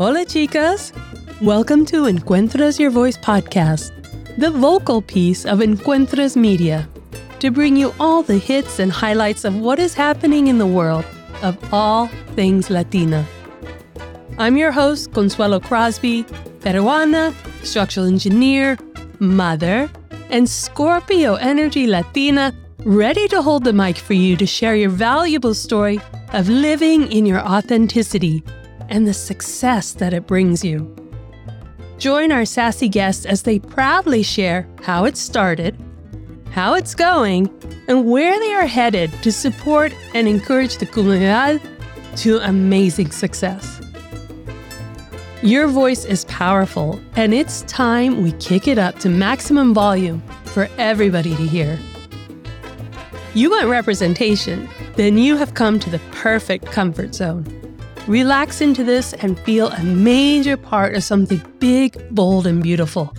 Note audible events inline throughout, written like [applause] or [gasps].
Hola, chicas! Welcome to Encuentras Your Voice podcast, the vocal piece of Encuentras Media, to bring you all the hits and highlights of what is happening in the world of all things Latina. I'm your host, Consuelo Crosby, Peruana, structural engineer, mother, and Scorpio energy Latina, ready to hold the mic for you to share your valuable story of living in your authenticity and the success that it brings you. Join our sassy guests as they proudly share how it started, how it's going, and where they are headed to support and encourage the comunidad to amazing success. Your voice is powerful, and it's time we kick it up to maximum volume for everybody to hear. You want representation? Then you have come to the perfect comfort zone. Relax into this and feel a major part of something big, bold, and beautiful.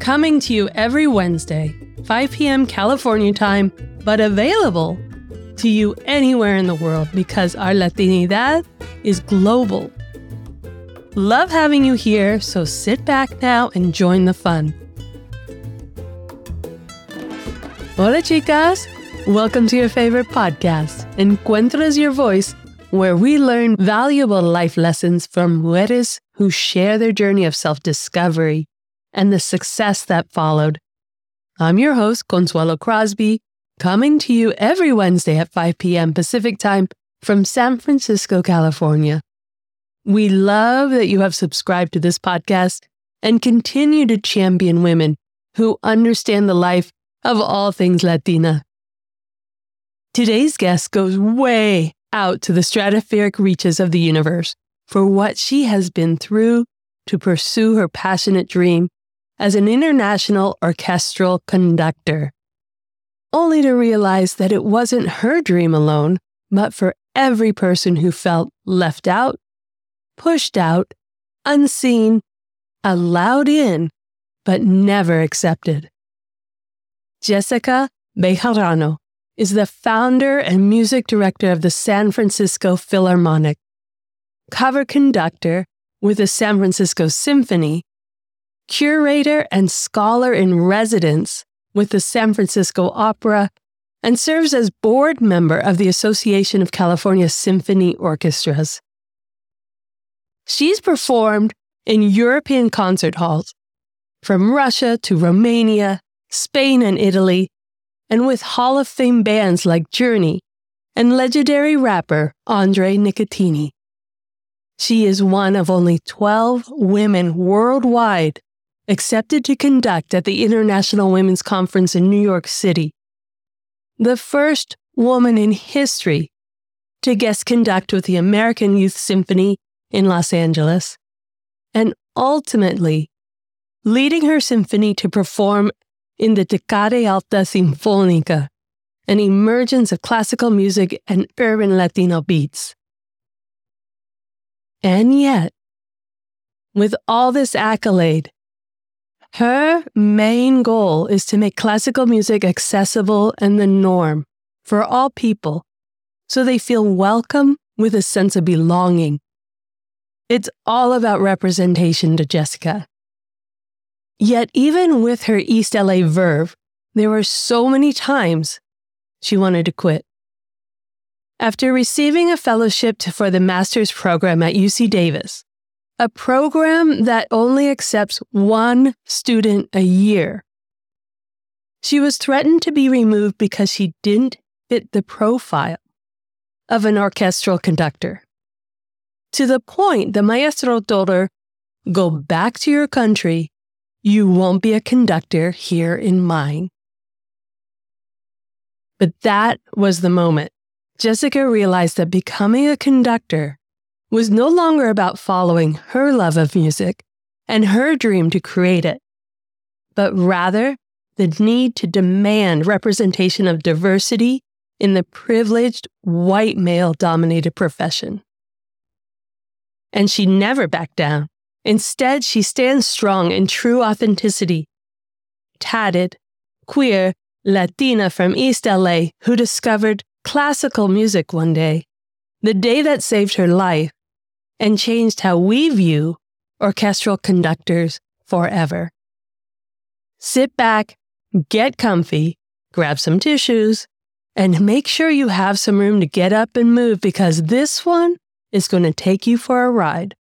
Coming to you every Wednesday, 5 p.m. California time, but available to you anywhere in the world because our Latinidad is global. Love having you here, so sit back now and join the fun. Hola, chicas! Welcome to your favorite podcast, Encuentras Your Voice, where we learn valuable life lessons from mujeres who share their journey of self discovery and the success that followed. I'm your host, Consuelo Crosby, coming to you every Wednesday at 5 p.m. Pacific Time from San Francisco, California. We love that you have subscribed to this podcast and continue to champion women who understand the life of all things Latina. Today's guest goes way out to the stratospheric reaches of the universe for what she has been through to pursue her passionate dream as an international orchestral conductor. Only to realize that it wasn't her dream alone, but for every person who felt left out, pushed out, unseen, allowed in, but never accepted. Jessica Bejarano is the founder and music director of the San Francisco Philharmonic, cover conductor with the San Francisco Symphony, curator and scholar in residence with the San Francisco Opera, and serves as board member of the Association of California Symphony Orchestras. She's performed in European concert halls, from Russia to Romania, Spain, and Italy, and with Hall of Fame bands like Journey and legendary rapper Andre Nickatina. She is one of only 12 women worldwide accepted to conduct at the International Women's Conference in New York City. The first woman in history to guest conduct with the American Youth Symphony in Los Angeles, and ultimately leading her symphony to perform in the Tecate Alta Sinfónica, an emergence of classical music and urban Latino beats. And yet, with all this accolade, her main goal is to make classical music accessible and the norm for all people so they feel welcome with a sense of belonging. It's all about representation to Jessica. Yet, even with her East LA verve, there were so many times she wanted to quit. After receiving a fellowship for the master's program at UC Davis, a program that only accepts one student a year, she was threatened to be removed because she didn't fit the profile of an orchestral conductor. To the point the maestro told her, Go back to your country you won't be a conductor here in mine. But that was the moment. Jessica realized that becoming a conductor was no longer about following her love of music and her dream to create it, but rather the need to demand representation of diversity in the privileged white male dominated profession. And she never backed down. Instead, she stands strong in true authenticity. Tatted, queer, Latina from East LA who discovered classical music one day, the day that saved her life, and changed how we view orchestral conductors forever. Sit back, get comfy, grab some tissues, and make sure you have some room to get up and move because this one is going to take you for a ride.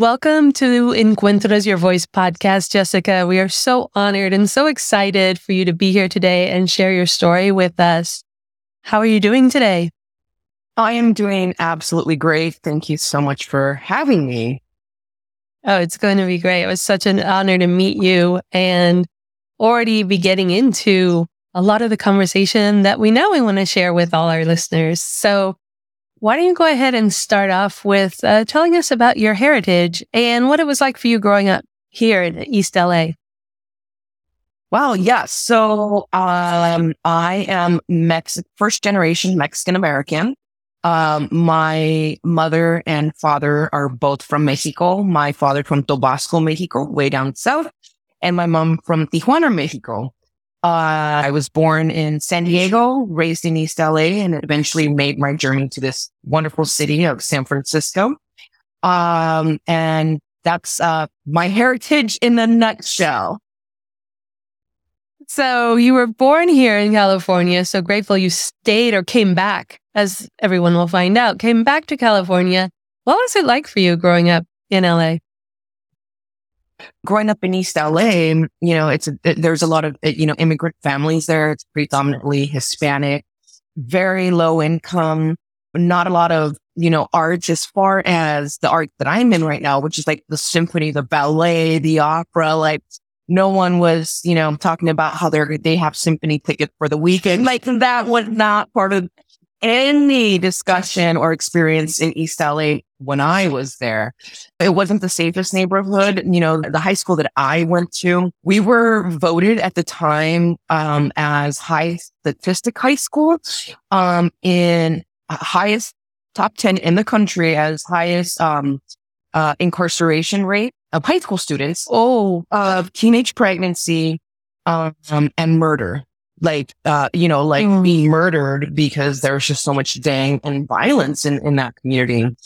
Welcome to Encuentras Your Voice podcast, Jessica. We are so honored and so excited for you to be here today and share your story with us. How are you doing today? I am doing absolutely great. Thank you so much for having me. Oh, it's going to be great. It was such an honor to meet you and already be getting into a lot of the conversation that we know we want to share with all our listeners. So, why don't you go ahead and start off with uh, telling us about your heritage and what it was like for you growing up here in East LA? Well, yes. So, um, I am Mex- first generation Mexican American. Um, my mother and father are both from Mexico. My father from Tabasco, Mexico, way down south, and my mom from Tijuana, Mexico. Uh, I was born in San Diego, raised in East LA, and eventually made my journey to this wonderful city of San Francisco. Um, and that's, uh, my heritage in a nutshell. So you were born here in California. So grateful you stayed or came back, as everyone will find out, came back to California. What was it like for you growing up in LA? Growing up in East LA, you know, it's, it, there's a lot of, you know, immigrant families there. It's predominantly Hispanic, very low income, not a lot of, you know, art as far as the art that I'm in right now, which is like the symphony, the ballet, the opera, like no one was, you know, talking about how they're, they have symphony tickets for the weekend. [laughs] Like that was not part of any discussion or experience in East LA when I was there. It wasn't the safest neighborhood. You know, the high school that I went to, we were voted at the time, um, as high statistic high school, um, in highest top 10 in the country as highest, um, uh, incarceration rate of high school students. Oh, of teenage pregnancy, um, and murder. Like, uh, you know, like mm. being murdered because there's just so much dang and violence in, in that community.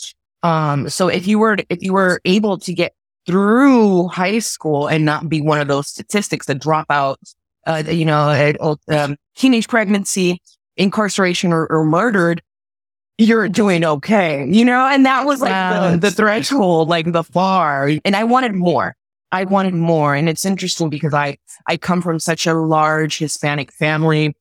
Um, so if you were, if you were able to get through high school and not be one of those statistics that drop out, uh, you know, um, teenage pregnancy, incarceration or, or murdered, you're doing okay, you know? And that was like wow. the, the threshold, like the far. And I wanted more. I wanted more. And it's interesting because I, I come from such a large Hispanic family.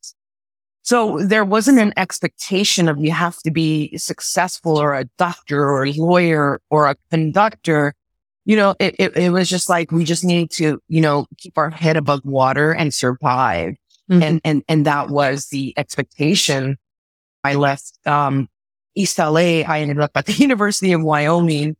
So there wasn't an expectation of you have to be successful or a doctor or a lawyer or a conductor. You know, it, it, it was just like, we just needed to, you know, keep our head above water and survive. Mm-hmm. And, and, and that was the expectation. I left, um, East LA, I ended up at the [laughs] University of Wyoming.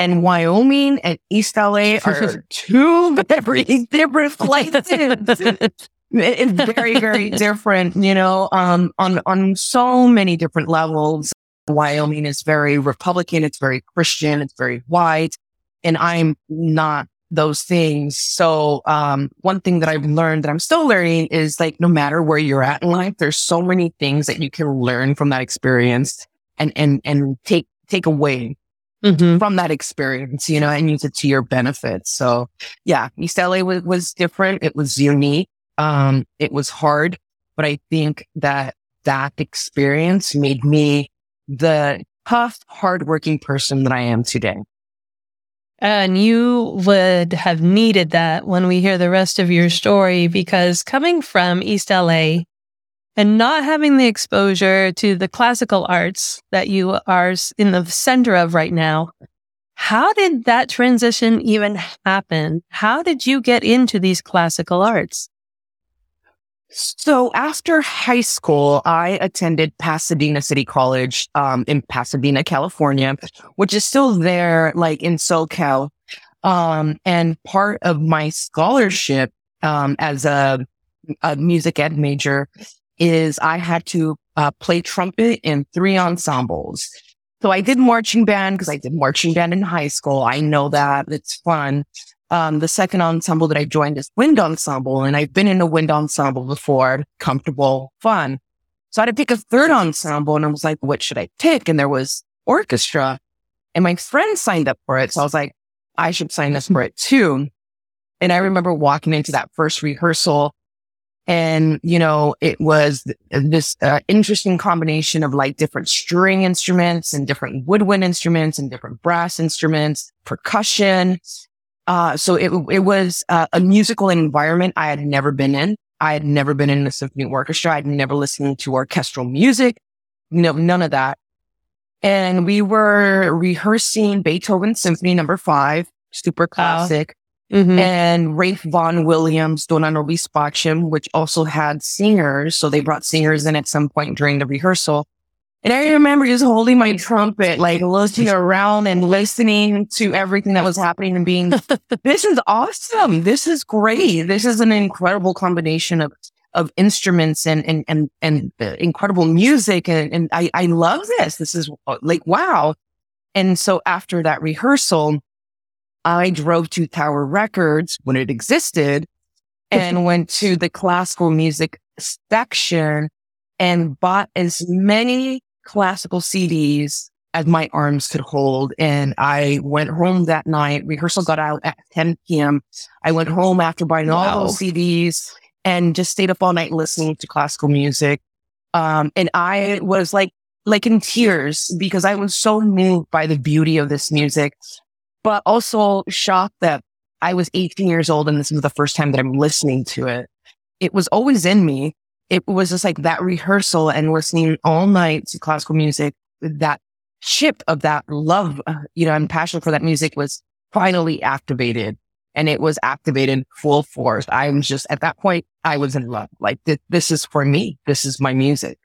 And Wyoming and East LA [laughs] are two very different places. [laughs] it's very, very different, you know, um, on, on so many different levels. Wyoming is very Republican. It's very Christian. It's very white. And I'm not those things. So, um, one thing that I've learned that I'm still learning is like, no matter where you're at in life, there's so many things that you can learn from that experience and, and, and take, take away mm-hmm. from that experience, you know, and use it to your benefit. So yeah, East LA was, was different. It was unique. Um, it was hard, but I think that that experience made me the tough, hardworking person that I am today. And you would have needed that when we hear the rest of your story, because coming from East LA, and not having the exposure to the classical arts that you are in the center of right now, how did that transition even happen? How did you get into these classical arts? So after high school, I attended Pasadena City College um, in Pasadena, California, which is still there, like in SoCal. Um, and part of my scholarship um, as a, a music ed major is I had to uh, play trumpet in three ensembles. So I did marching band because I did marching band in high school. I know that it's fun. Um, the second ensemble that I joined is wind ensemble and I've been in a wind ensemble before, comfortable, fun. So I had to pick a third ensemble and I was like, what should I pick? And there was orchestra. And my friend signed up for it. So I was like, I should sign up for it too. And I remember walking into that first rehearsal and, you know, it was this uh, interesting combination of like different string instruments and different woodwind instruments and different brass instruments, percussion. Uh, so it, it was uh, a musical environment I had never been in. I had never been in a symphony orchestra. I'd never listened to orchestral music. No, none of that. And we were rehearsing Beethoven Symphony number five, super classic. Mm-hmm. And Ralph Vaughan Williams, Dona Nobis Pacem, which also had singers. So they brought singers in at some point during the rehearsal. And I remember just holding my trumpet, like looking around and listening to everything that was happening and being, [laughs] this is awesome. This is great. This is an incredible combination of, of instruments and, and, and, and incredible music. And, and I, I love this. This is like, wow. And so after that rehearsal, I drove to Tower Records when it existed and [laughs] went to the classical music section and bought as many classical CDs as my arms could hold. And I went home that night. Rehearsal got out at 10 p.m. I went home after buying wow. all those CDs and just stayed up all night listening to classical music. Um, and I was like, like in tears because I was so moved by the beauty of this music but also shocked that I was 18 years old and this was the first time that I'm listening to it. It was always in me. It was just like that rehearsal and listening all night to classical music. That chip of that love, uh, you know, and passion for that music was finally activated and it was activated full force. I was just at that point, I was in love. Like th- this is for me. This is my music.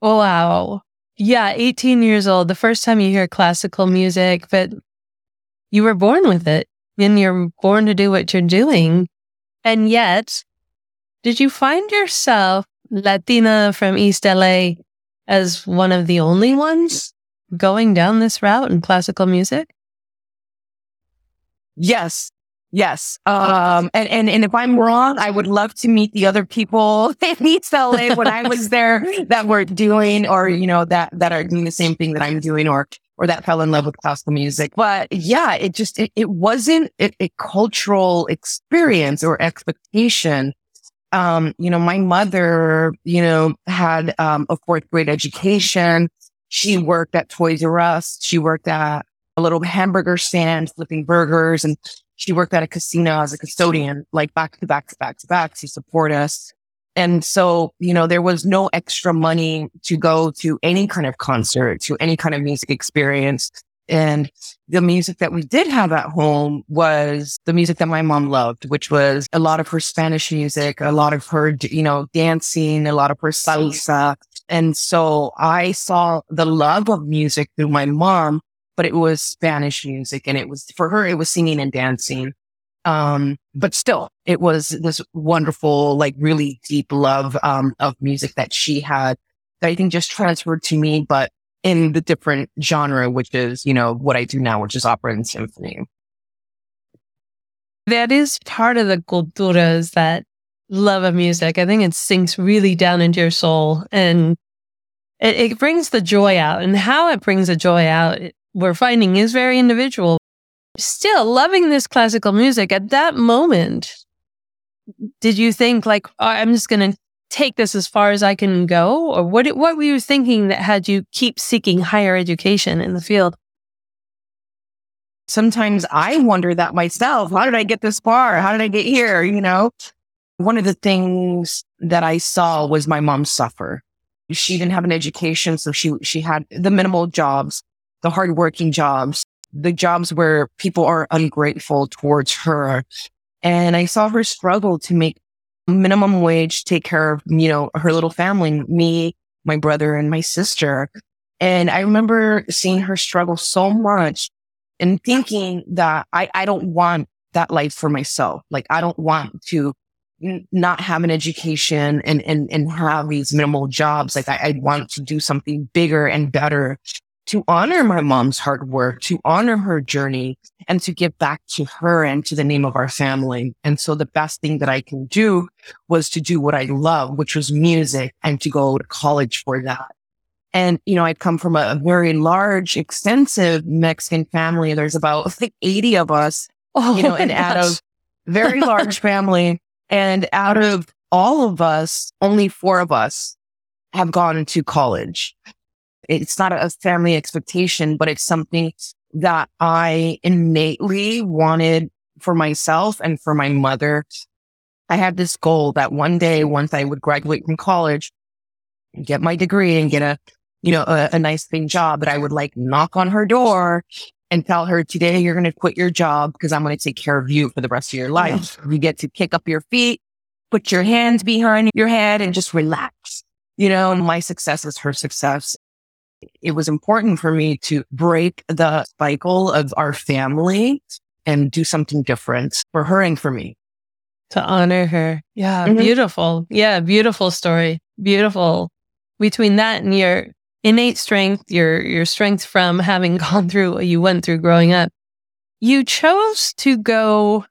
Wow. Yeah. 18 years old, the first time you hear classical music, but you were born with it and you're born to do what you're doing. And yet, did you find yourself Latina from East LA as one of the only ones going down this route in classical music? Yes. Yes. Um, and, and, and if I'm wrong, I would love to meet the other people [laughs] in East LA when I was there that were doing or, you know, that, that are doing the same thing that I'm doing or or that fell in love with classical music. But yeah, it just, it, it wasn't a, a, cultural experience or expectation. Um, you know, my mother, you know, had, um, a fourth grade education. She worked at Toys R Us. She worked at a little hamburger stand flipping burgers and she worked at a casino as a custodian, like back to back to back to back to support us. And so, you know, there was no extra money to go to any kind of concert, to any kind of music experience. And the music that we did have at home was the music that my mom loved, which was a lot of her Spanish music, a lot of her, you know, dancing, a lot of her salsa. And so I saw the love of music through my mom, but it was Spanish music and it was for her, it was singing and dancing. Um, but still, it was this wonderful, like really deep love, um, of music that she had that I think just transferred to me, but in the different genre, which is, you know, what I do now, which is opera and symphony. That is part of the cultura is that love of music. I think it sinks really down into your soul and it, it brings the joy out and how it brings the joy out. We're finding is very individual still loving this classical music. At that moment did you think like oh, i'm just going to take this as far as i can go? Or what what were you thinking that had you keep seeking higher education in the field? Sometimes i wonder that myself. How did i get this far? How did i get here? You know? One of the things that i saw was my mom suffer. She didn't have an education so she she had the minimal jobs the hardworking jobs the jobs where people are ungrateful towards her. And I saw her struggle to make minimum wage, take care of, you know, her little family, me, my brother and my sister. And I remember seeing her struggle so much and thinking that I, I don't want that life for myself. Like I don't want to n- not have an education and, and, and have these minimal jobs. Like I, I want to do something bigger and better to honor my mom's hard work, to honor her journey and to give back to her and to the name of our family. And so the best thing that I can do was to do what I love, which was music and to go to college for that. And, you know, I'd come from a very large, extensive Mexican family. There's about like 80 of us, oh, you know, and out of very large [laughs] family. And out of all of us, only four of us have gone to college. It's not a family expectation, but it's something that I innately wanted for myself and for my mother. I had this goal that one day, once I would graduate from college, get my degree and get a, you know, a, a nice paying job, that I would like knock on her door and tell her today you're going to quit your job because I'm going to take care of you for the rest of your life. Yeah. You get to kick up your feet, put your hands behind your head and just relax. You know, my success is her success it was important for me to break the cycle of our family and do something different for her and for me. To honor her. Yeah. Mm-hmm. Beautiful. Yeah. Beautiful story. Beautiful. Between that and your innate strength, your, your strength from having [laughs] gone through what you went through growing up, you chose to go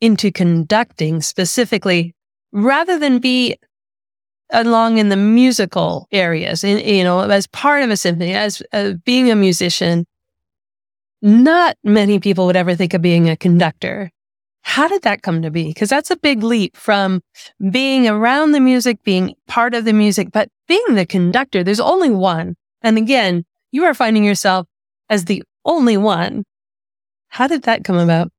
into conducting specifically rather than be along in the musical areas, in, you know, as part of a symphony, as uh, being a musician, not many people would ever think of being a conductor. How did that come to be? Because that's a big leap from being around the music, being part of the music, but being the conductor, there's only one. And again, you are finding yourself as the only one. How did that come about?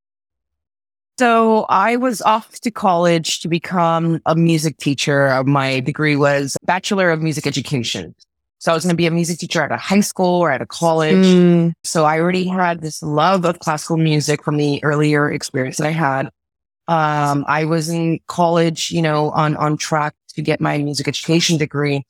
So I was off to college to become a music teacher. My degree was Bachelor of Music Education. So I was going to be a music teacher at a high school or at a college. Mm. So I already had this love of classical music from the earlier experience that I had. Um, I was in college, you know, on, on track to get my music education degree.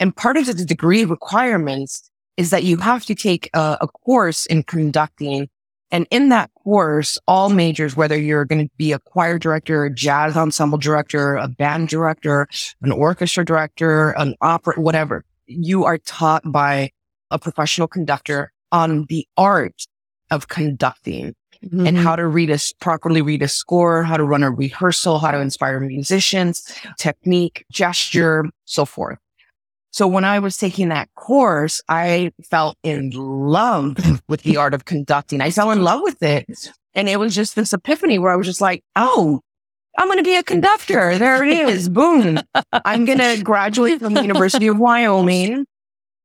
And part of the degree requirements is that you have to take a, a course in conducting and in that course, all majors, whether you're going to be a choir director, a jazz ensemble director, a band director, an orchestra director, an opera, whatever, you are taught by a professional conductor on the art of conducting mm-hmm. and how to read a properly read a score, how to run a rehearsal, how to inspire musicians, technique, gesture, so forth. So when I was taking that course, I fell in love [laughs] with the art of conducting. I fell in love with it. And it was just this epiphany where I was just like, oh, I'm going to be a conductor. There it is. [laughs] Boom. I'm going to graduate from the University of Wyoming.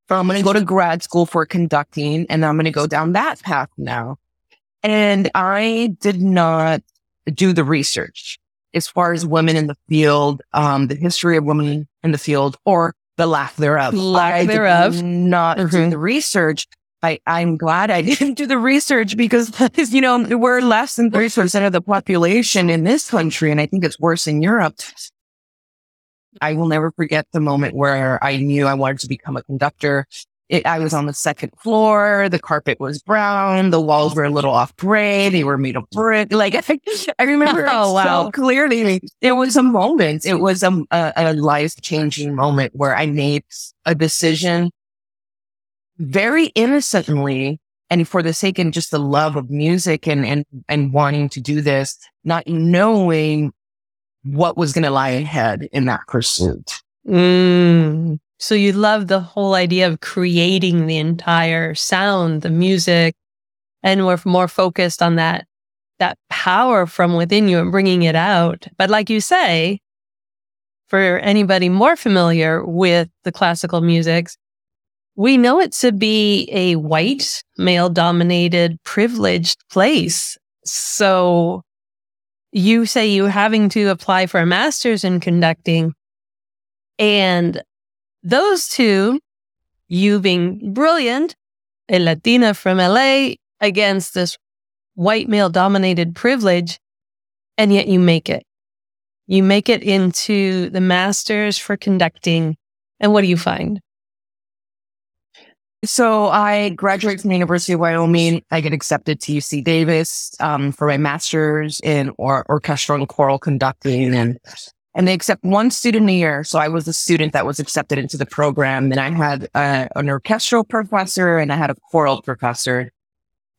I'm going to go to grad school for conducting and I'm going to go down that path now. And I did not do the research as far as women in the field, um, the history of women in the field or the lack thereof. Lack I thereof. not mm-hmm. do the research. I, I'm glad I [laughs] didn't do the research because, you know, we're less than 30% of the population in this country. And I think it's worse in Europe. I will never forget the moment where I knew I wanted to become a conductor. It, I was on the second floor. The carpet was brown. The walls were a little off gray. They were made of brick. Like I, [laughs] I remember oh, wow. so clearly. It was a moment. It was a, a, a life changing moment where I made a decision very innocently and for the sake and just the love of music and, and, and wanting to do this, not knowing what was going to lie ahead in that pursuit. Mm. So you love the whole idea of creating the entire sound, the music, and we're more focused on that, that power from within you and bringing it out. But like you say, for anybody more familiar with the classical musics, we know it to be a white, male dominated, privileged place. So you say you having to apply for a master's in conducting and those two, you being brilliant, a Latina from LA against this white male dominated privilege, and yet you make it. You make it into the masters for conducting. And what do you find? So I graduate from the University of Wyoming. I get accepted to UC Davis um, for my master's in or- orchestral and choral conducting. And and they accept one student a year. So I was the student that was accepted into the program. And I had uh, an orchestral professor and I had a choral professor.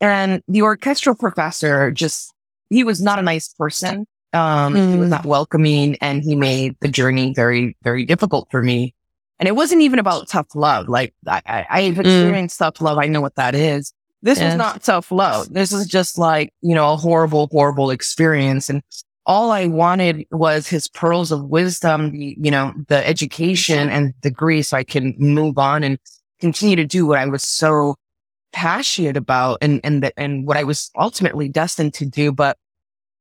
And the orchestral professor just, he was not a nice person. Um, mm. he was mm. not welcoming and he made the journey very, very difficult for me. And it wasn't even about tough love. Like I, I, I've experienced mm. tough love. I know what that is. This yes. was not tough love. This is just like, you know, a horrible, horrible experience. And all I wanted was his pearls of wisdom, you know, the education and degree so I can move on and continue to do what I was so passionate about and, and, the, and what I was ultimately destined to do. But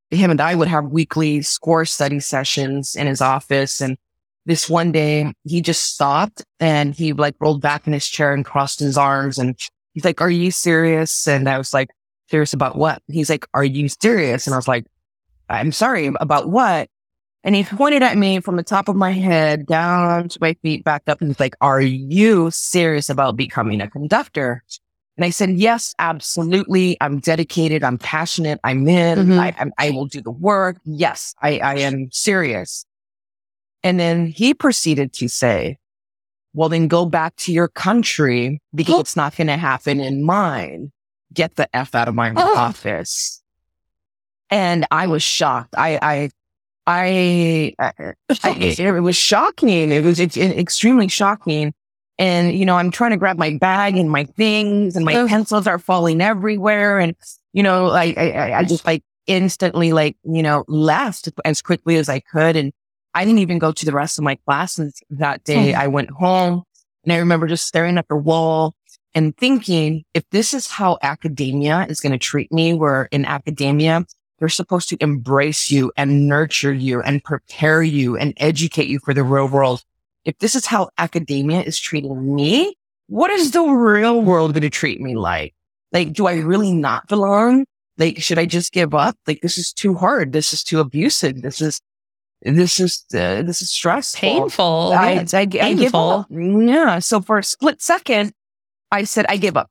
him and I would have weekly score study sessions in his office. And this one day he just stopped and he like rolled back in his chair and crossed his arms and he's like, are you serious? And I was like, serious about what? He's like, are you serious? And I was like, I'm sorry about what? And he pointed at me from the top of my head down to my feet, back up, and he's like, Are you serious about becoming a conductor? And I said, yes, absolutely. I'm dedicated. I'm passionate. I'm in. Mm-hmm. I, I'm, I will do the work. Yes, I, I am serious. And then he proceeded to say, well, then go back to your country because [gasps] it's not going to happen in mine. Get the F out of my oh. office. And I was shocked. I, I, I, I, it was shocking. It was extremely shocking. And, you know, I'm trying to grab my bag and my things and my oh. pencils are falling everywhere. And, you know, I, I, I just like instantly like, you know, left as quickly as I could. And I didn't even go to the rest of my classes that day. Oh. I went home and I remember just staring at the wall and thinking, if this is how academia is going to treat me, where in academia, they're supposed to embrace you and nurture you and prepare you and educate you for the real world if this is how academia is treating me, what is the real world going to treat me like? Like, do I really not belong? Like, should I just give up? Like, this is too hard. This is too abusive. This is, this is, uh, this is stressful. Painful. I, I, I, I give up. Yeah. So for a split second, I said, I give up.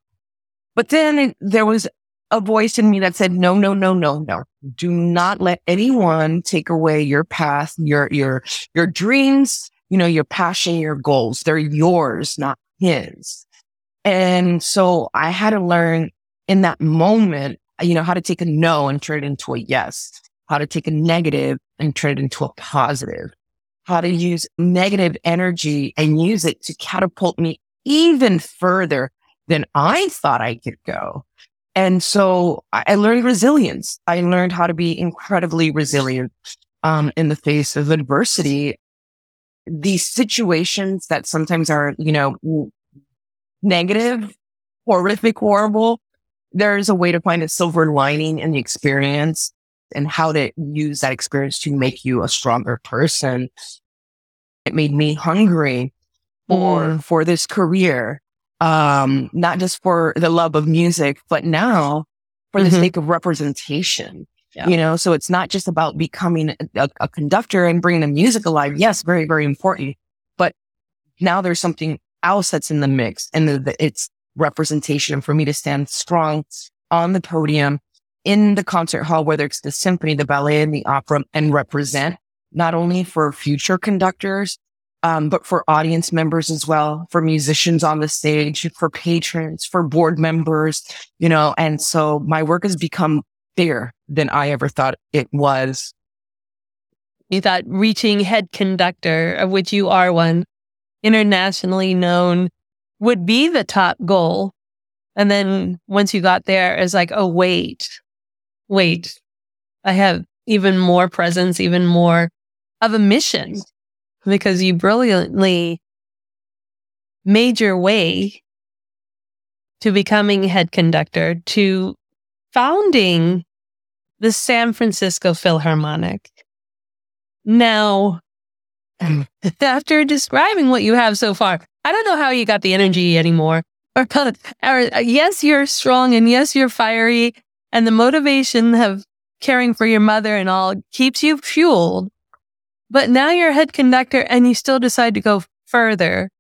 But then there was a voice in me that said, no, no, no, no, no. Do not let anyone take away your path, your, your, your dreams, you know, your passion, your goals. They're yours, not his. And so I had to learn in that moment, you know, how to take a no and turn it into a yes, how to take a negative and turn it into a positive, how to use negative energy and use it to catapult me even further than I thought I could go. And so I learned resilience. I learned how to be incredibly resilient um, in the face of adversity these situations that sometimes are, you know, negative, horrific, horrible, there's a way to find a silver lining in the experience and how to use that experience to make you a stronger person. It made me hungry for, mm. for this career. Um, not just for the love of music, but now for mm-hmm. the sake of representation. Yeah. You know, so it's not just about becoming a, a, conductor and bringing the music alive. Yes, very, very important. But now there's something else that's in the mix and the, the, it's representation for me to stand strong on the podium in the concert hall, whether it's the symphony, the ballet and the opera and represent not only for future conductors, um, but for audience members as well, for musicians on the stage, for patrons, for board members, you know, and so my work has become bigger than I ever thought it was. You thought reaching head conductor, of which you are one, internationally known, would be the top goal. And then once you got there, it's like, oh, wait, wait, I have even more presence, even more of a mission because you brilliantly made your way to becoming head conductor, to founding the San Francisco Philharmonic. Now, [laughs] after describing what you have so far, I don't know how you got the energy anymore. [laughs] Or, or yes, you're strong and yes, you're fiery and the motivation of caring for your mother and all keeps you fueled. But now you're a head conductor and you still decide to go further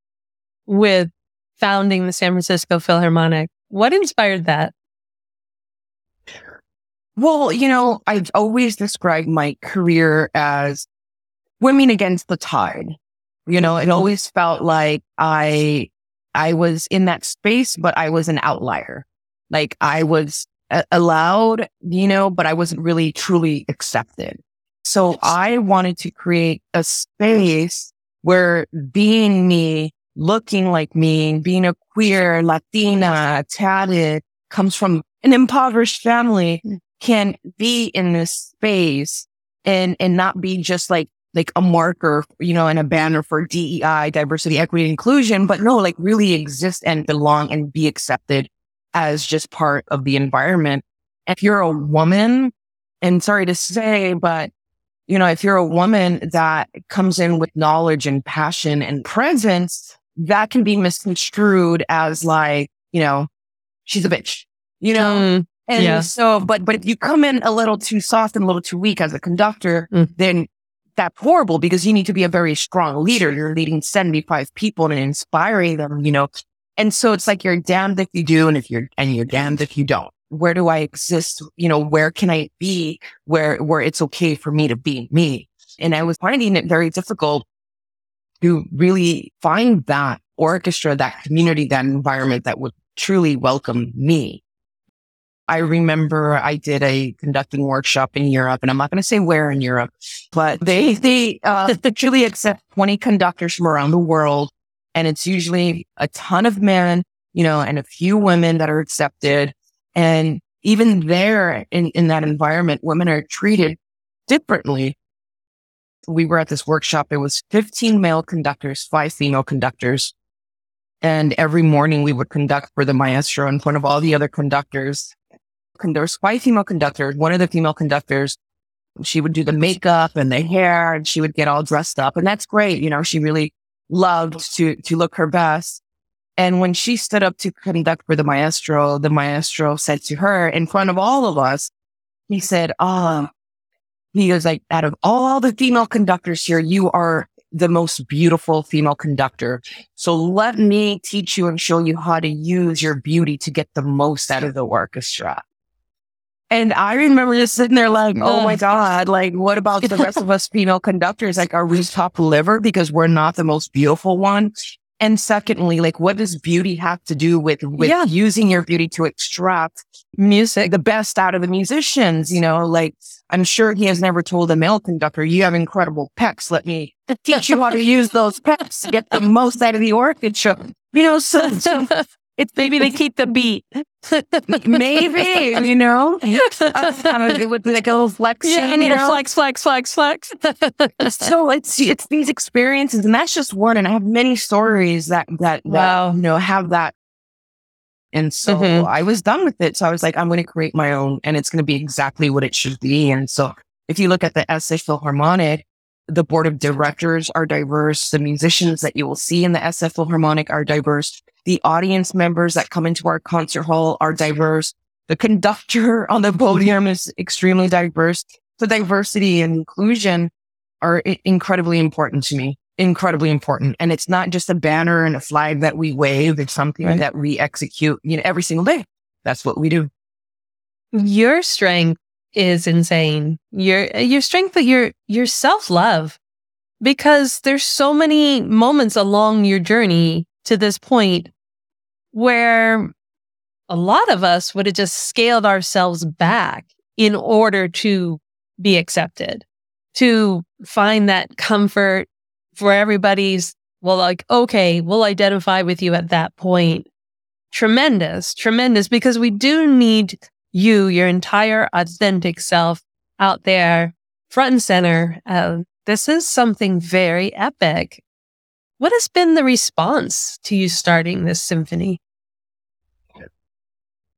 with founding the San Francisco Philharmonic. What inspired that? Well, you know, I've always described my career as swimming against the tide. You know, it mm-hmm. always felt like I, I was in that space, but I was an outlier. Like I was allowed, you know, but I wasn't really truly accepted. So I wanted to create a space where being me, looking like me, being a queer, Latina, tatted, comes from an impoverished family mm. can be in this space and, and not be just like, like a marker, you know, and a banner for DEI, diversity, equity, inclusion, but no, like really exist and belong and be accepted as just part of the environment. If you're a woman, and sorry to say, but you know, if you're a woman that comes in with knowledge and passion and presence, that can be misconstrued as like, you know, she's a bitch, you know? Mm, and yeah. so, but, but if you come in a little too soft and a little too weak as a conductor, mm. then that's horrible because you need to be a very strong leader. You're leading 75 people and inspiring them, you know? And so it's like you're damned if you do and if you're, and you're damned if you don't where do I exist? You know, where can I be where, where it's okay for me to be me? And I was finding it very difficult to really find that orchestra, that community, that environment that would truly welcome me. I remember I did a conducting workshop in Europe and I'm not going to say where in Europe, but [laughs] they, they, uh, truly accept 20 conductors from around the world. And it's usually a ton of men, you know, and a few women that are accepted. And even there in, in that environment, women are treated differently. We were at this workshop. It was 15 male conductors, five female conductors. And every morning we would conduct for the maestro in front of all the other conductors. There was five female conductors. One of the female conductors, she would do the makeup and the hair and she would get all dressed up. And that's great. You know, she really loved to, to look her best. And when she stood up to conduct for the maestro, the maestro said to her in front of all of us, he said, ah, oh, he was like, out of all the female conductors here, you are the most beautiful female conductor. So let me teach you and show you how to use your beauty to get the most out of the orchestra. And I remember just sitting there like, oh my God, like what about the rest of us [laughs] female conductors? Like, are we top liver because we're not the most beautiful one? And secondly, like what does beauty have to do with, with yeah. using your beauty to extract music, the best out of the musicians? You know, like I'm sure he has never told a male conductor, you have incredible pecs. Let me teach you how to [laughs] use those pecs to get the most out of the orchestra. You know, so, so [laughs] it's maybe they keep the beat. [laughs] maybe, you know, uh, with like a little flex. Yeah, I need a flex, flex, flex, flex. [laughs] so it's it's these experiences, and that's just one. And I have many stories that that, wow. that you know have that. And so mm-hmm. I was done with it. So I was like, I'm going to create my own, and it's going to be exactly what it should be. And so if you look at the SF Philharmonic, the board of directors are diverse. The musicians that you will see in the SF Philharmonic are diverse. The audience members that come into our concert hall are diverse. The conductor [laughs] on the podium is extremely diverse. So diversity and inclusion are incredibly important to me. Incredibly important. And it's not just a banner and a flag that we wave. It's something right. that we execute, you know, every single day. That's what we do. Your strength is insane. Your, your strength, but your, your self love, because there's so many moments along your journey to this point where a lot of us would have just scaled ourselves back in order to be accepted, to find that comfort for everybody's, well, like, okay, we'll identify with you at that point. Tremendous, tremendous, because we do need you, your entire authentic self out there front and center. Uh, this is something very epic. What has been the response to you starting this symphony?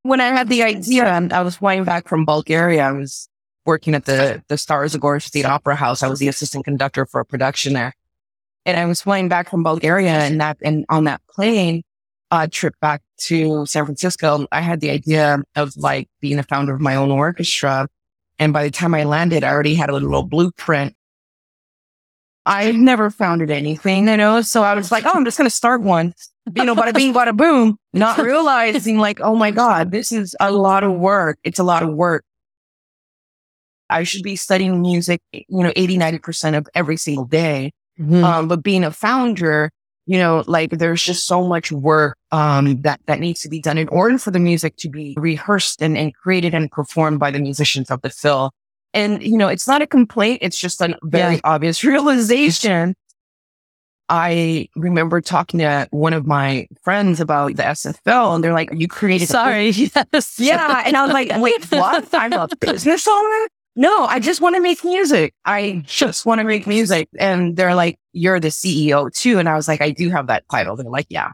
When I had the idea and I was flying back from Bulgaria, I was working at the, the Stara Zagora State Opera House. I was the assistant conductor for a production there. And I was flying back from Bulgaria and that, and on that plane, uh, trip back to San Francisco, I had the idea of like being a founder of my own orchestra. And by the time I landed, I already had a little blueprint I never founded anything, you know, so I was like, oh, I'm just going to start one, you know, bada bing, bada boom, not realizing like, oh my God, this is a lot of work. It's a lot of work. I should be studying music, you know, 80, 90% of every single day. Mm-hmm. Um, but being a founder, you know, like there's just so much work, um, that, that needs to be done in order for the music to be rehearsed and, and created and performed by the musicians of the Phil. And, you know, it's not a complaint. It's just a very yeah. obvious [laughs] realization I remember talking to one of my friends about the SFL and they're like, you created. Sorry. Yes. Yeah. And I was like, [laughs] wait, what? I'm a business owner? No, I just want to make music. I just want to make music. And they're like, you're the CEO too. And I was like, I do have that title. They're like, yeah.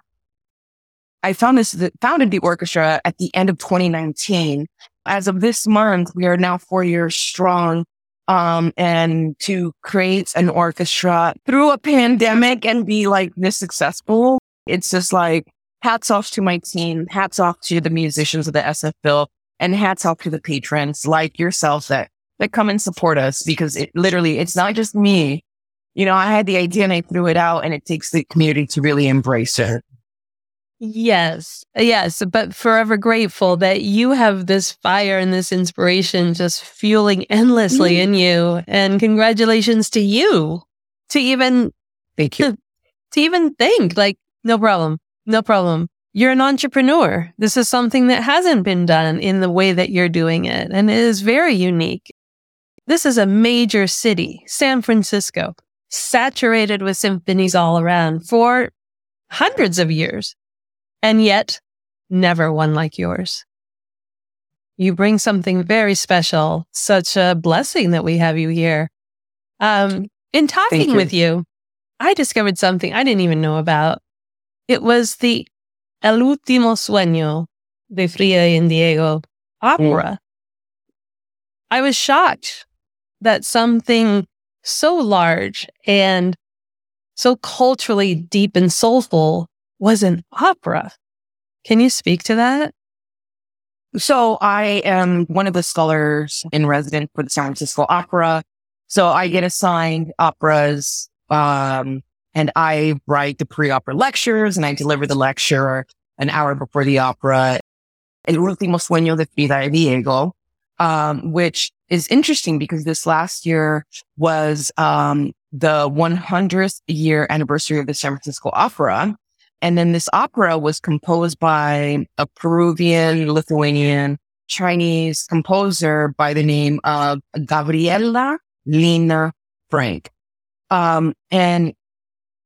I found this, founded the orchestra at the end of 2019. As of this month, we are now four years strong. Um, and to create an orchestra through a pandemic and be like this successful, it's just like hats off to my team, hats off to the musicians of the SF Phil and hats off to the patrons like yourself that, that come and support us because it literally, it's not just me. You know, I had the idea and I threw it out and it takes the community to really embrace it. Yes, yes, but forever grateful that you have this fire and this inspiration just fueling endlessly mm. in you. And congratulations to you to even thank you [laughs] to even think like no problem, no problem. You're an entrepreneur. This is something that hasn't been done in the way that you're doing it, and it is very unique. This is a major city, San Francisco, saturated with symphonies all around for hundreds of years and yet never one like yours. You bring something very special, such a blessing that we have you here. Um, in talking you. with you, I discovered something I didn't even know about. It was the El Último Sueño de Frida and Diego opera. Mm. I was shocked that something so large and so culturally deep and soulful was an opera. Can you speak to that? So I am one of the scholars in residence for the San Francisco Opera. So I get assigned operas, um, and I write the pre-opera lectures and I deliver the lecture an hour before the opera. El último sueño de Frida y Diego, um, which is interesting because this last year was, um, the 100th year anniversary of the San Francisco Opera. And then this opera was composed by a Peruvian, Lithuanian, Chinese composer by the name of Gabriela Lena Frank. Um, and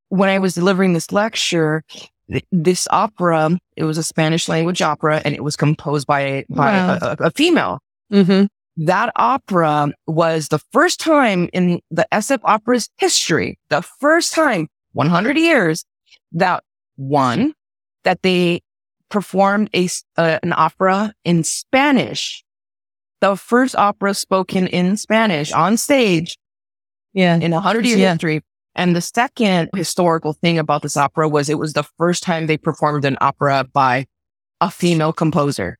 when I was delivering this lecture, th- this opera, it was a Spanish language opera and it was composed by, by wow. a, a, female. Mm-hmm. That opera was the first time in the SF opera's history, the first time, 100 years, that one, that they performed a, uh, an opera in Spanish. The first opera spoken in Spanish on stage. Yeah. In a hundred year yeah. history. And the second historical thing about this opera was it was the first time they performed an opera by a female composer.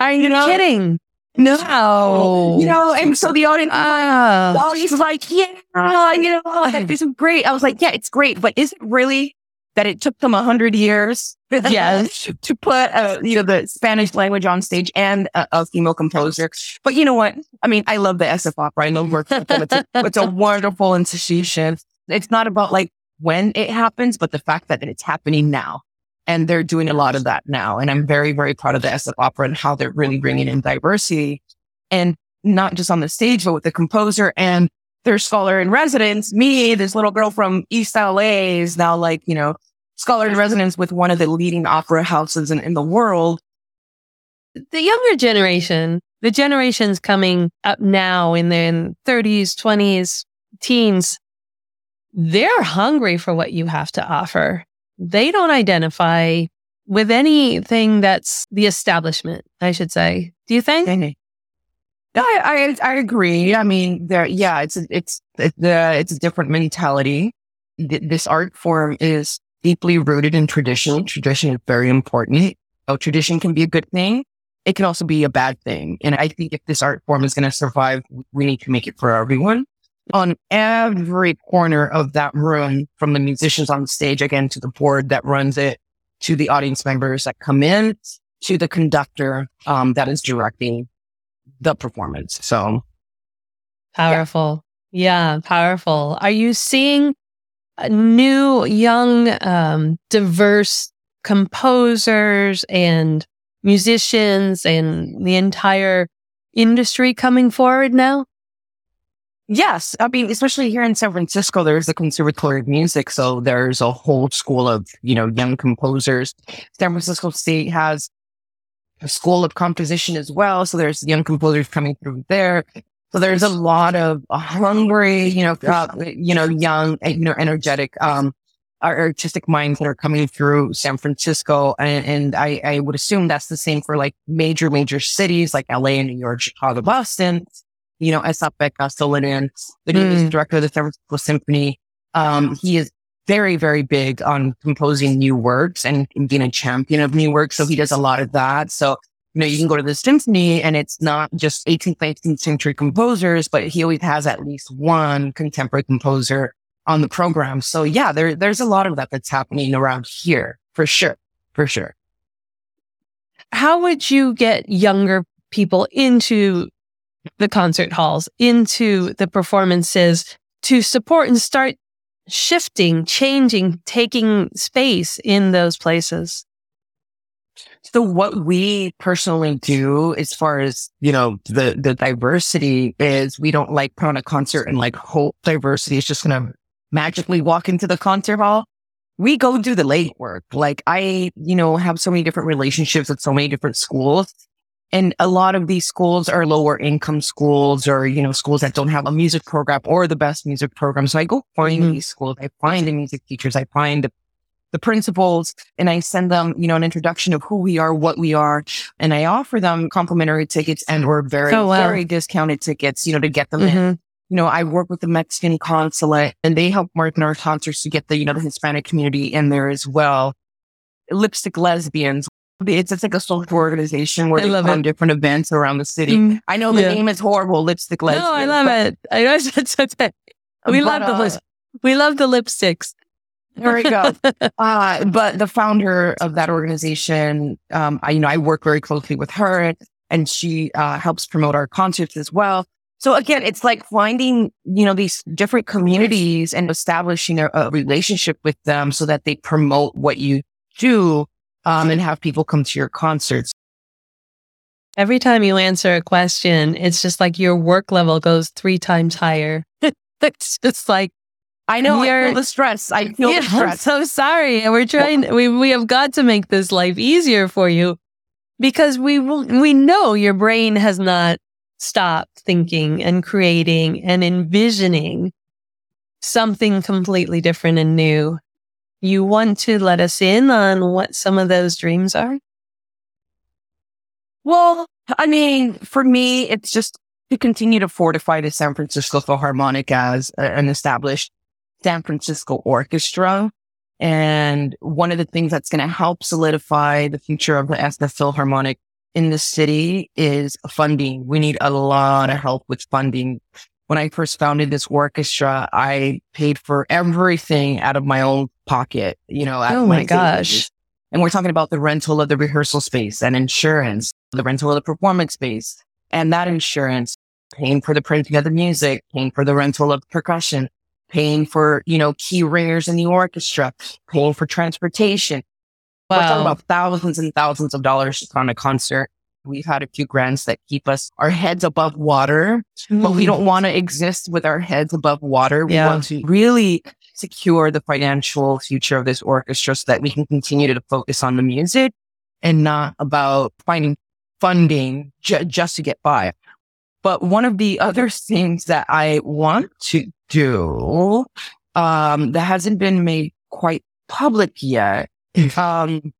Are you, you know? kidding? No. You know, and so the audience, uh, the audience was like, yeah, you know, this is great. I was like, yeah, it's great, but is it really that it took them a hundred years [laughs] yes. to put, uh, you know, the Spanish language on stage and a, a, female composer. But you know what? I mean, I love the SF opera. I love working with them. It's a, it's a wonderful institution. It's not about like when it happens, but the fact that it's happening now. And they're doing a lot of that now. And I'm very, very proud of the SF opera and how they're really bringing in diversity and not just on the stage, but with the composer and their scholar in residence. Me, this little girl from East LA is now like, you know, scholar in residence with one of the leading opera houses in, in the world. The younger generation, the generations coming up now in their 30s, 20s, teens, they're hungry for what you have to offer. They don't identify with anything that's the establishment, I should say. Do you think? I, I, I agree. I mean, there, yeah, it's, it's, it's, it's a different mentality. this art form is deeply rooted in tradition. Tradition is very important. Oh, tradition can be a good thing. It can also be a bad thing. And I think if this art form is going to survive, we need to make it for everyone. On every corner of that room, from the musicians on the stage, again, to the board that runs it, to the audience members that come in, to the conductor um, that is directing the performance. So powerful. Yeah. yeah, powerful. Are you seeing new, young, um, diverse composers and musicians and the entire industry coming forward now? Yes. I mean, especially here in San Francisco, there's the Conservatory of Music. So there's a whole school of, you know, young composers. San Francisco State has a school of composition as well. So there's young composers coming through there. So there's a lot of hungry, you know, uh, you know, young, you know, energetic, um, artistic minds that are coming through San Francisco. And, and I, I, would assume that's the same for like major, major cities like LA, and New York, Chicago, Boston you know, Esa-Pekka Salonen, the mm. director of the San Francisco Symphony. Um, he is very, very big on composing new works and being a champion of new works. So he does a lot of that. So, you know, you can go to the symphony and it's not just 18th, 19th century composers, but he always has at least one contemporary composer on the program. So yeah, there, there's a lot of that that's happening around here for sure. For sure. How would you get younger people into the concert halls, into the performances to support and start shifting, changing, taking space in those places? So what we personally do as far as, you know, the, the diversity is we don't like put on a concert and like hope diversity is just going to magically walk into the concert hall. We go do the late work. Like I, you know, have so many different relationships with so many different schools and a lot of these schools are lower income schools or, you know, schools that don't have a music program or the best music program. So I go find mm-hmm. these schools. I find the music teachers. I find the, the principals and I send them, you know, an introduction of who we are, what we are. And I offer them complimentary tickets and or very, oh, wow. very discounted tickets, you know, to get them mm-hmm. in. You know, I work with the Mexican consulate and they help market our concerts to get the, you know, the Hispanic community in there as well. Lipstick lesbians, it's, it's like a social organization where I they run different events around the city. Mm, I know the yeah. name is horrible, lipstick lesbian. No, I love it. I know [laughs] it's, we but, love the uh, we love the lipsticks. There we go. [laughs] uh, but the founder of that organization, um, I, you know, I work very closely with her and she uh, helps promote our concerts as well. So again, it's like finding, you know, these different communities and establishing a, a relationship with them so that they promote what you do um, and have people come to your concerts. Every time you answer a question, it's just like your work level goes three times higher. [laughs] it's just like, I know I feel the stress. I [laughs] feel yeah, the stress. I'm so sorry. And we're trying, we, we have got to make this life easier for you because we, we know your brain has not stopped thinking and creating and envisioning something completely different and new you want to let us in on what some of those dreams are? Well, I mean, for me, it's just to continue to fortify the San Francisco Philharmonic as an established San Francisco orchestra. And one of the things that's going to help solidify the future of the SF Philharmonic in the city is funding. We need a lot of help with funding when I first founded this orchestra, I paid for everything out of my own pocket, you know. Oh my gosh. And we're talking about the rental of the rehearsal space and insurance, the rental of the performance space and that insurance, paying for the printing of the music, paying for the rental of percussion, paying for, you know, key ringers in the orchestra, paying for transportation. Wow. We're talking about thousands and thousands of dollars just on a concert. We've had a few grants that keep us our heads above water, mm. but we don't want to exist with our heads above water. We yeah. want to really secure the financial future of this orchestra so that we can continue to focus on the music and not about finding funding ju- just to get by. But one of the other things that I want to do, um, that hasn't been made quite public yet, um,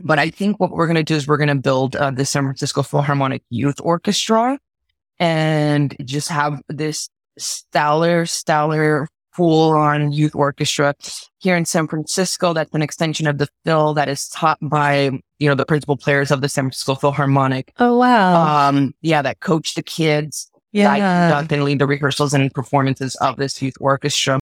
but I think what we're going to do is we're going to build uh, the San Francisco Philharmonic Youth Orchestra and just have this stellar, stellar full on youth orchestra here in San Francisco. That's an extension of the Phil that is taught by, you know, the principal players of the San Francisco Philharmonic. Oh, wow. Um, yeah, that coach the kids. Yeah. That conduct and lead the rehearsals and performances of this youth orchestra.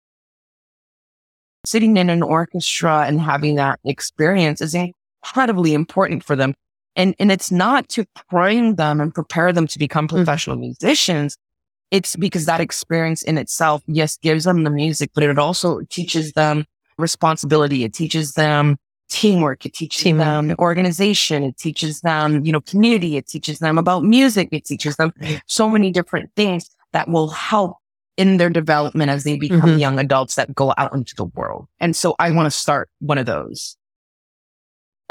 Sitting in an orchestra and having that experience is incredibly important for them. And, and it's not to train them and prepare them to become mm. professional mm-hmm. musicians. It's because that experience in itself, yes, gives them the music, but it also teaches them responsibility. It teaches them teamwork. It teaches teamwork. them organization. It teaches them, you know, community. It teaches them about music. It teaches them so many different things that will help in their development as they become Mhm. young adults that go out into the world. And so I want to start one of those.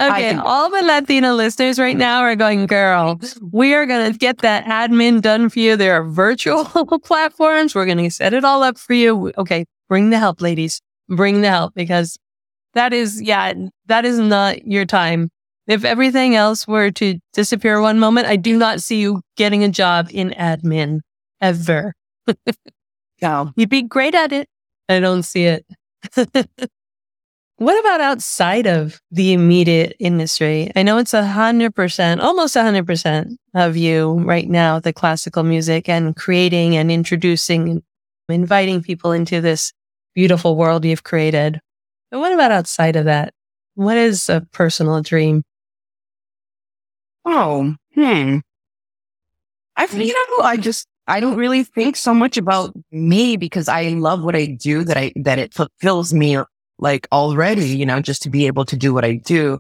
Okay, all the Latina listeners right now are going, girl, we are going to get that admin done for you. There are virtual [laughs] platforms. We're going to set it all up for you. Okay, bring the help, ladies. Bring the help because that is, yeah, that is not your time. If everything else were to disappear one moment, I do not see you getting a job in admin ever. [laughs] Yeah. You'd be great at it. I don't see it. [laughs] what about outside of the immediate industry? I know it's a hundred percent, almost a hundred percent of you right now, the classical music and creating and introducing and inviting people into this beautiful world you've created. But what about outside of that? What is a personal dream? Oh, hmm. I, you know, I just, I don't really think so much about me because I love what I do that I, that it fulfills me like already, you know, just to be able to do what I do.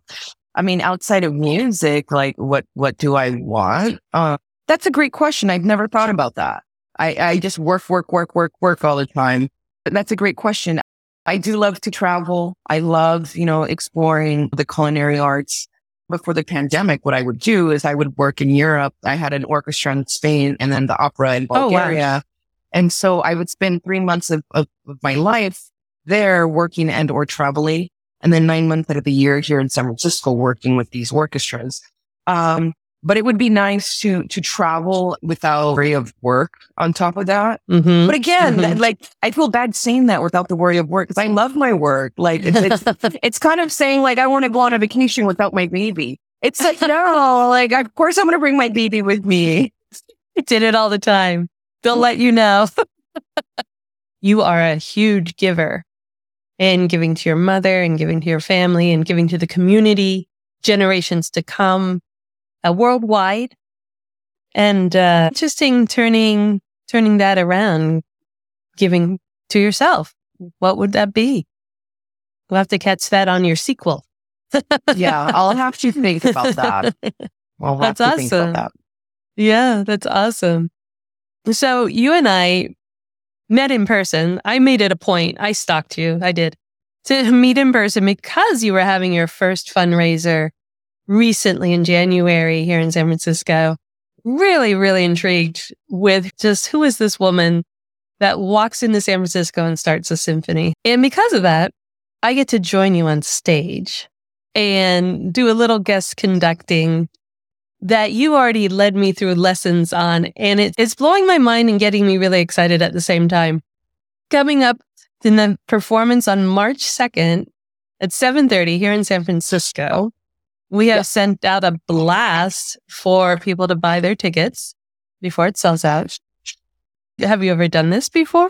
I mean, outside of music, like what, what do I want? Uh, that's a great question. I've never thought about that. I, I just work, work, work, work, work all the time. But that's a great question. I do love to travel. I love, you know, exploring the culinary arts before the pandemic, what I would do is I would work in Europe. I had an orchestra in Spain and then the opera in Oh, wow. Bulgaria. And so I would spend three months of, of, of my life there working and or traveling. And then nine months out of the year here in San Francisco working with these orchestras. Um, but it would be nice to, to travel without worry of work on top of that. Mm-hmm. But again, Mhm. like I feel bad saying that without the worry of work because I love my work. Like it's, it's [laughs] it's kind of saying like I want to go on a vacation without my baby. It's like no, [laughs] like of course I'm going to bring my baby with me. I [laughs] did it all the time. They'll let you know. you are a huge giver in giving to your mother and giving to your family and giving to the community, generations to come, uh, worldwide. And uh, interesting turning turning that around, giving to yourself. What would that be? We'll have to catch that on your sequel. Yeah, I'll have to think [laughs] about that. I'll have That's to think about awesome. that. Yeah, that's awesome. So you and I met in person. I made it a point. I stalked you. I did to meet in person because you were having your first fundraiser recently in January here in San Francisco. Really, really intrigued with just who is this woman that walks into San Francisco and starts a symphony. And because of that, I get to join you on stage and do a little guest conducting that you already led me through lessons on. And it, it's blowing my mind and getting me really excited at the same time. Coming up in the performance on March 2nd at 7.30 here in San Francisco, we have Yeah. sent out a blast for people to buy their tickets before it sells out. Have you ever done this before?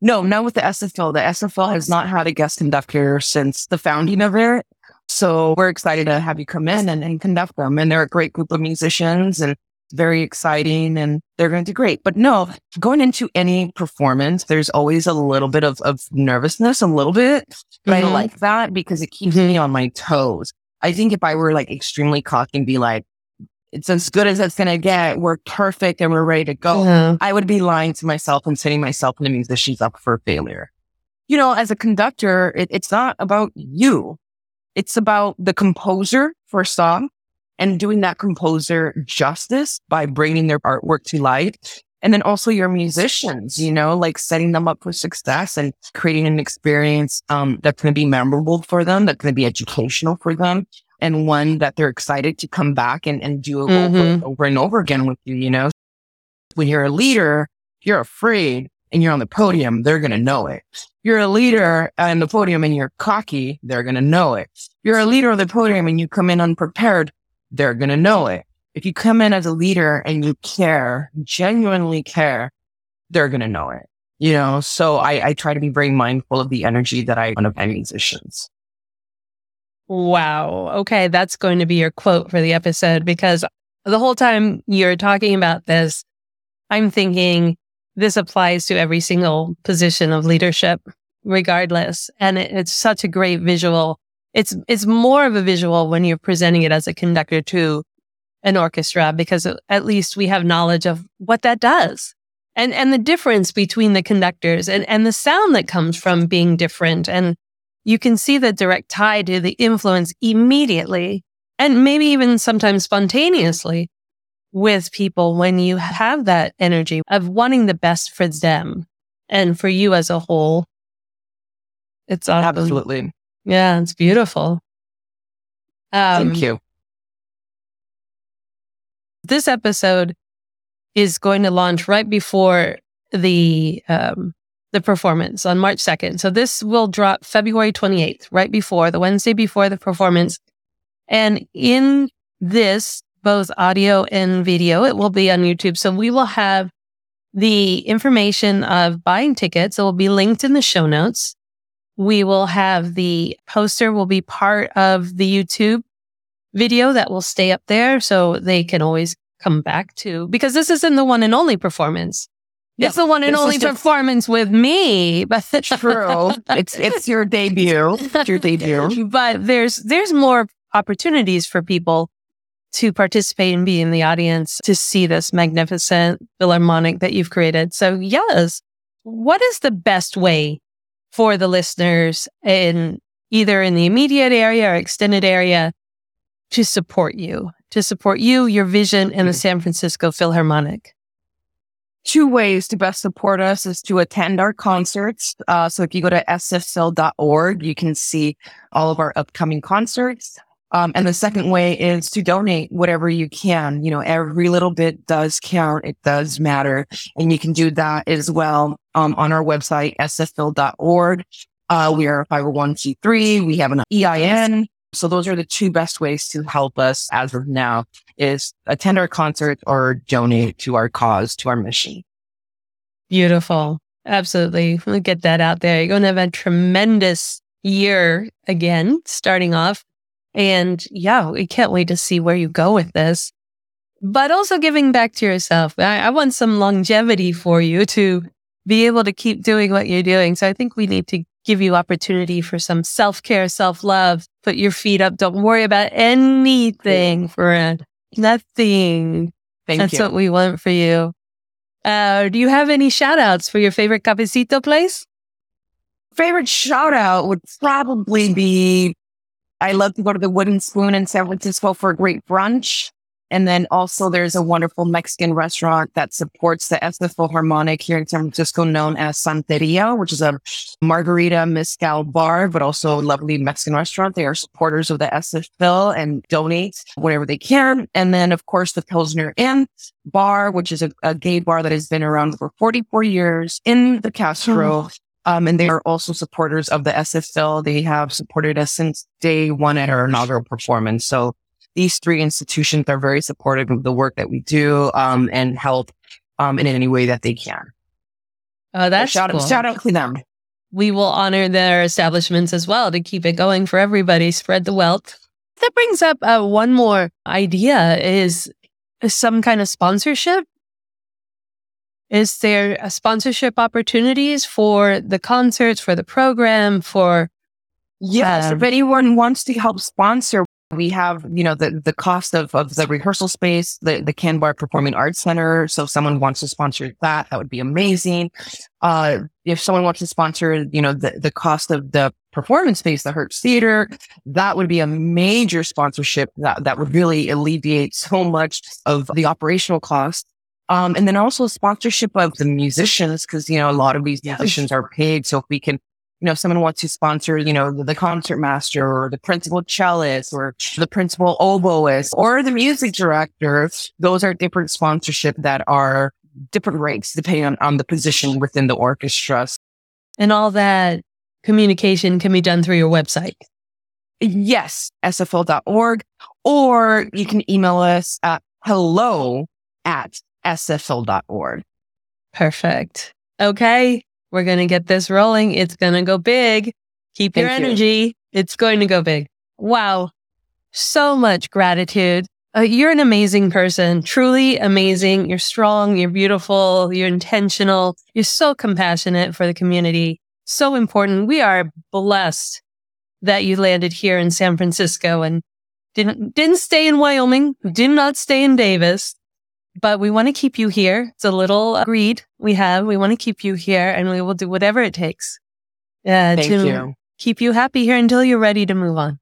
No, not with the SF Phil. The SF Phil has not had a guest conductor since the founding of it. So we're excited to have you come in and, and conduct them. And they're a great group of musicians and very exciting and they're going to do great. But no, going into any performance, there's always a little bit of, of nervousness, a little bit. But I Mhm. like that because it keeps me on my toes. I think if I were like extremely cocky and be like, it's as good as it's going to get, we're perfect and we're ready to go. Yeah. I would be lying to myself and setting myself and the musicians up for failure. You know, as a conductor, it, it's not about you. It's about the composer for a song and doing that composer justice by bringing their artwork to life. And then also your musicians, you know, like setting them up for success and creating an experience, um, that's going to be memorable for them, that's going to be educational for them and one that they're excited to come back and, and do over, Mhm. over and over again with you, you know? When you're a leader, you're afraid and you're on the podium, they're going to know it. You're a leader on the podium and you're cocky, they're going to know it. You're a leader on the podium and you come in unprepared, they're going to know it. If you come in as a leader and you care, genuinely care, they're going to know it. You know, so I, I try to be very mindful of the energy that I want of my musicians. Wow. Okay. That's going to be your quote for the episode because the whole time you're talking about this, I'm thinking this applies to every single position of leadership, regardless. And it, it's such a great visual. It's, it's more of a visual when you're presenting it as a conductor to an orchestra because at least we have knowledge of what that does and, and the difference between the conductors and, and the sound that comes from being different. And you can see the direct tie to the influence immediately and maybe even sometimes spontaneously with people when you have that energy of wanting the best for them and for you as a whole. It's awesome. Absolutely. Yeah, it's beautiful. Um, Thank you. This episode is going to launch right before the um, the performance on March 2nd. So this will drop February 28th, right before the Wednesday before the performance. And in this, both audio and video, it will be on YouTube. So we will have the information of buying tickets. It will be linked in the show notes. We will have the poster will be part of the YouTube video that will stay up there. So they can always come back to because this isn't the one and only performance. It's the one and only performance with me, but true. [laughs] it's it's your debut. It's your debut. But there's there's more opportunities for people to participate and be in the audience to see this magnificent philharmonic that you've created. So yes, what is the best way for the listeners in either in the immediate area or extended area to support you, to support you, your vision, and the mm-hmm. San Francisco Philharmonic? two ways to best support us is to attend our concerts. Uh, so if you go to sfphil.org, you can see all of our upcoming concerts. Um, and the second way is to donate whatever you can. You know, every little bit does count. It does matter. And you can do that as well um, on our website, sfphil.org. Uh, we are a 501c3. We have an EIN. So those are the two best ways to help us as of now is attend our concert or donate to our cause, to our mission. Beautiful. Absolutely. We'll get that out there. You're going to have a tremendous year again, starting off. And yeah, we can't wait to see where you go with this. But also giving back to yourself. I, I want some longevity for you to be able to keep doing what you're doing. So I think we need to give you opportunity for some self care, self love. Put your feet up. Don't worry about anything, friend. Nothing. Thank That's you. what we want for you. Uh, do you have any shout outs for your favorite cafecito place? Favorite shout out would probably be I love to go to the Wooden Spoon in San Francisco for a great brunch. And then also there's a wonderful Mexican restaurant that supports the SF Philharmonic here in San Francisco known as Santeria, which is a margarita mezcal bar, but also a lovely Mexican restaurant. They are supporters of the SF Phil and donate whatever they can. And then of course the Pilsner Inn bar, which is a, a gay bar that has been around for 44 years in the Castro. Hmm. [laughs] Um, and they are also supporters of the SF Phil. They have supported us since day one at our inaugural performance. So these three institutions are very supportive of the work that we do um, and help um, in any way that they can. Oh, that's so shout, cool. out, shout out to them. We will honor their establishments as well to keep it going for everybody. Spread the wealth. That brings up uh, one more idea: is some kind of sponsorship. Is there a sponsorship opportunities for the concerts, for the program, for Yes, um, if anyone wants to help sponsor, we have, you know, the, the cost of, of the rehearsal space, the, the Kanbar Performing Arts Center. So if someone wants to sponsor that, that would be amazing. Uh, if someone wants to sponsor, you know, the, the cost of the performance space, the Herbst Theater, that would be a major sponsorship that, that would really alleviate so much of the operational cost. Um, and then also sponsorship of the musicians, because, you know, a lot of these musicians are paid. So if we can you know, if someone wants to sponsor, you know, the, the concert master or the principal cellist or the principal oboist or the music director, those are different sponsorship that are different rates depending on, on the position within the orchestra. And all that communication can be done through your website. Yes, sfphil.org, or you can email us at hello at sfphil.org. Perfect. Okay. We're going to get this rolling. It's going to go big. Keep your energy. You. It's going to go big. Wow. So much gratitude. Uh, you're an amazing person, truly amazing. You're strong. You're beautiful. You're intentional. You're so compassionate for the community. So important. We are blessed that you landed here in San Francisco and didn't, didn't stay in Wyoming, did not stay in Davis, but we want to keep you here. It's a little greed we have. We want to keep you here and we will do whatever it takes uh, Thank to you. keep you happy here until you're ready to move on.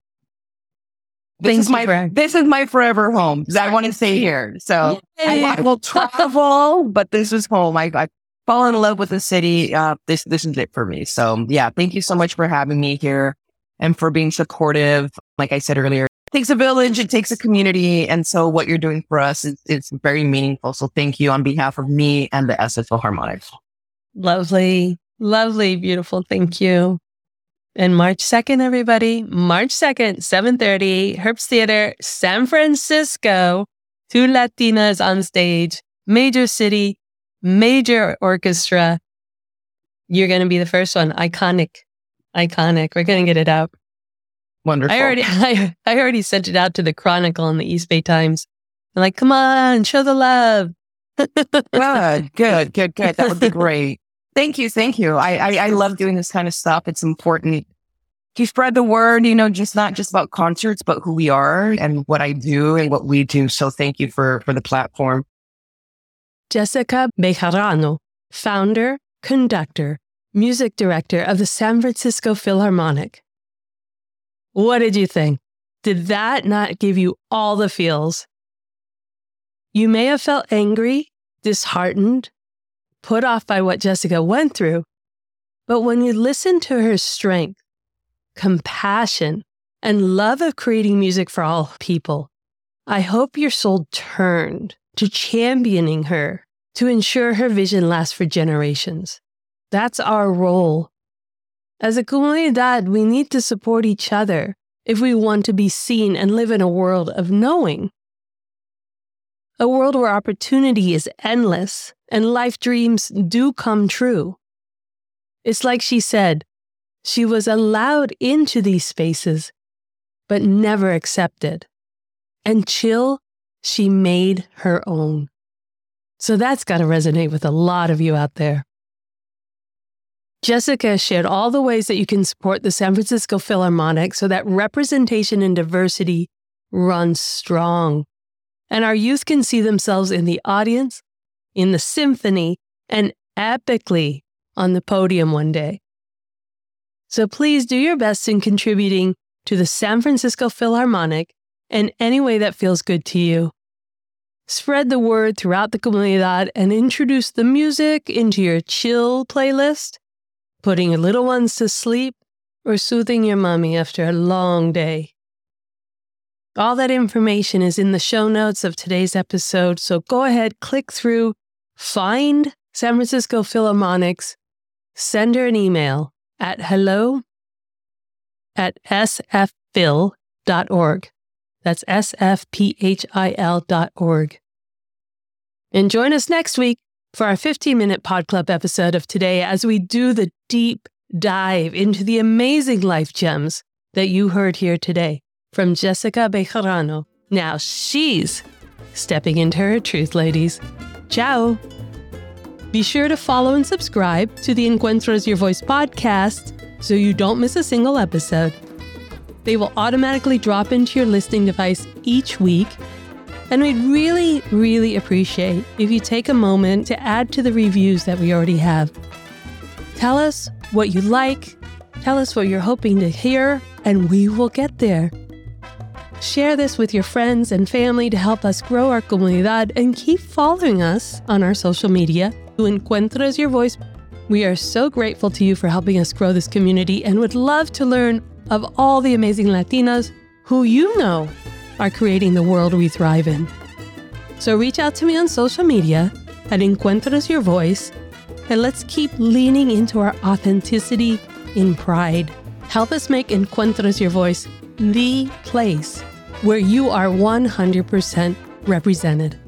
This Thank is my for- this is my forever home. I want to stay here. So I, I will travel, but this is home. I, I fall in love with the city. Uh, this this is it for me. So yeah, thank you so much for having me here and for being supportive. Like I said earlier, takes a village, it takes a community, and so what you're doing for us is it's very meaningful. So thank you on behalf of me and the SF Harmonics. Lovely, lovely, beautiful. Thank you. And March 2nd, everybody, March 2nd, 7.30, Herbst Theater, San Francisco, two Latinas on stage, major city, major orchestra. You're going to be the first one. Iconic, iconic. We're going to get it out. Wonderful. I already, [laughs] I, I already sent it out to the Chronicle and the East Bay Times. I'm like, come on, show the love. [laughs] good, good, good, good. That would be great. [laughs] Thank you, thank you. I, I I love doing this kind of stuff. It's important to spread the word. You know, just not just about concerts, but who we are and what I do and what we do. So thank you for for the platform. Jessica Bejarano, founder, conductor, music director of the San Francisco Philharmonic. What did you think? Did that not give you all the feels? You may have felt angry, disheartened, put off by what Jessica went through, but when you listen to her strength, compassion, and love of creating music for all people, I hope your soul turned to championing her to ensure her vision lasts for generations. That's our role. As a comunidad, we need to support each other if we want to be seen and live in a world of knowing. A world where opportunity is endless and life dreams do come true. It's like she said, she was allowed into these spaces, but never accepted. And chill, she made her own. So that's got to resonate with a lot of you out there. Jessica shared all the ways that you can support the San Francisco Philharmonic so that representation and diversity runs strong. And our youth can see themselves in the audience, in the symphony, and epically on the podium one day. So please do your best in contributing to the San Francisco Philharmonic in any way that feels good to you. Spread the word throughout the comunidad and introduce the music into your chill playlist, putting your little ones to sleep, or soothing your mommy after a long day. All that information is in the show notes of today's episode, so go ahead, click through, find San Francisco Philharmonics, send her an email at hello at sfphil.org. That's sfphil dot org. And join us next week for our 15 minute Pod Club episode of today as we do the deep dive into the amazing life gems that you heard here today from Jessica Bejarano. Now she's stepping into her truth, ladies. Ciao. Be sure to follow and subscribe to the Encuentros Your Voice podcast so you don't miss a single episode. They will automatically drop into your listening device each week. And we'd really, really appreciate if you take a moment to add to the reviews that we already have. Tell us what you like, tell us what you're hoping to hear, and we will get there. Share this with your friends and family to help us grow our comunidad and keep following us on our social media. To Encuentros Your Voice, we are so grateful to you for helping us grow this community and would love to learn of all the amazing Latinas who you know are creating the world we thrive in. So reach out to me on social media at Encuentros Your Voice and let's keep leaning into our authenticity in pride. Help us make Encuentros Your Voice the place where you are 100% represented.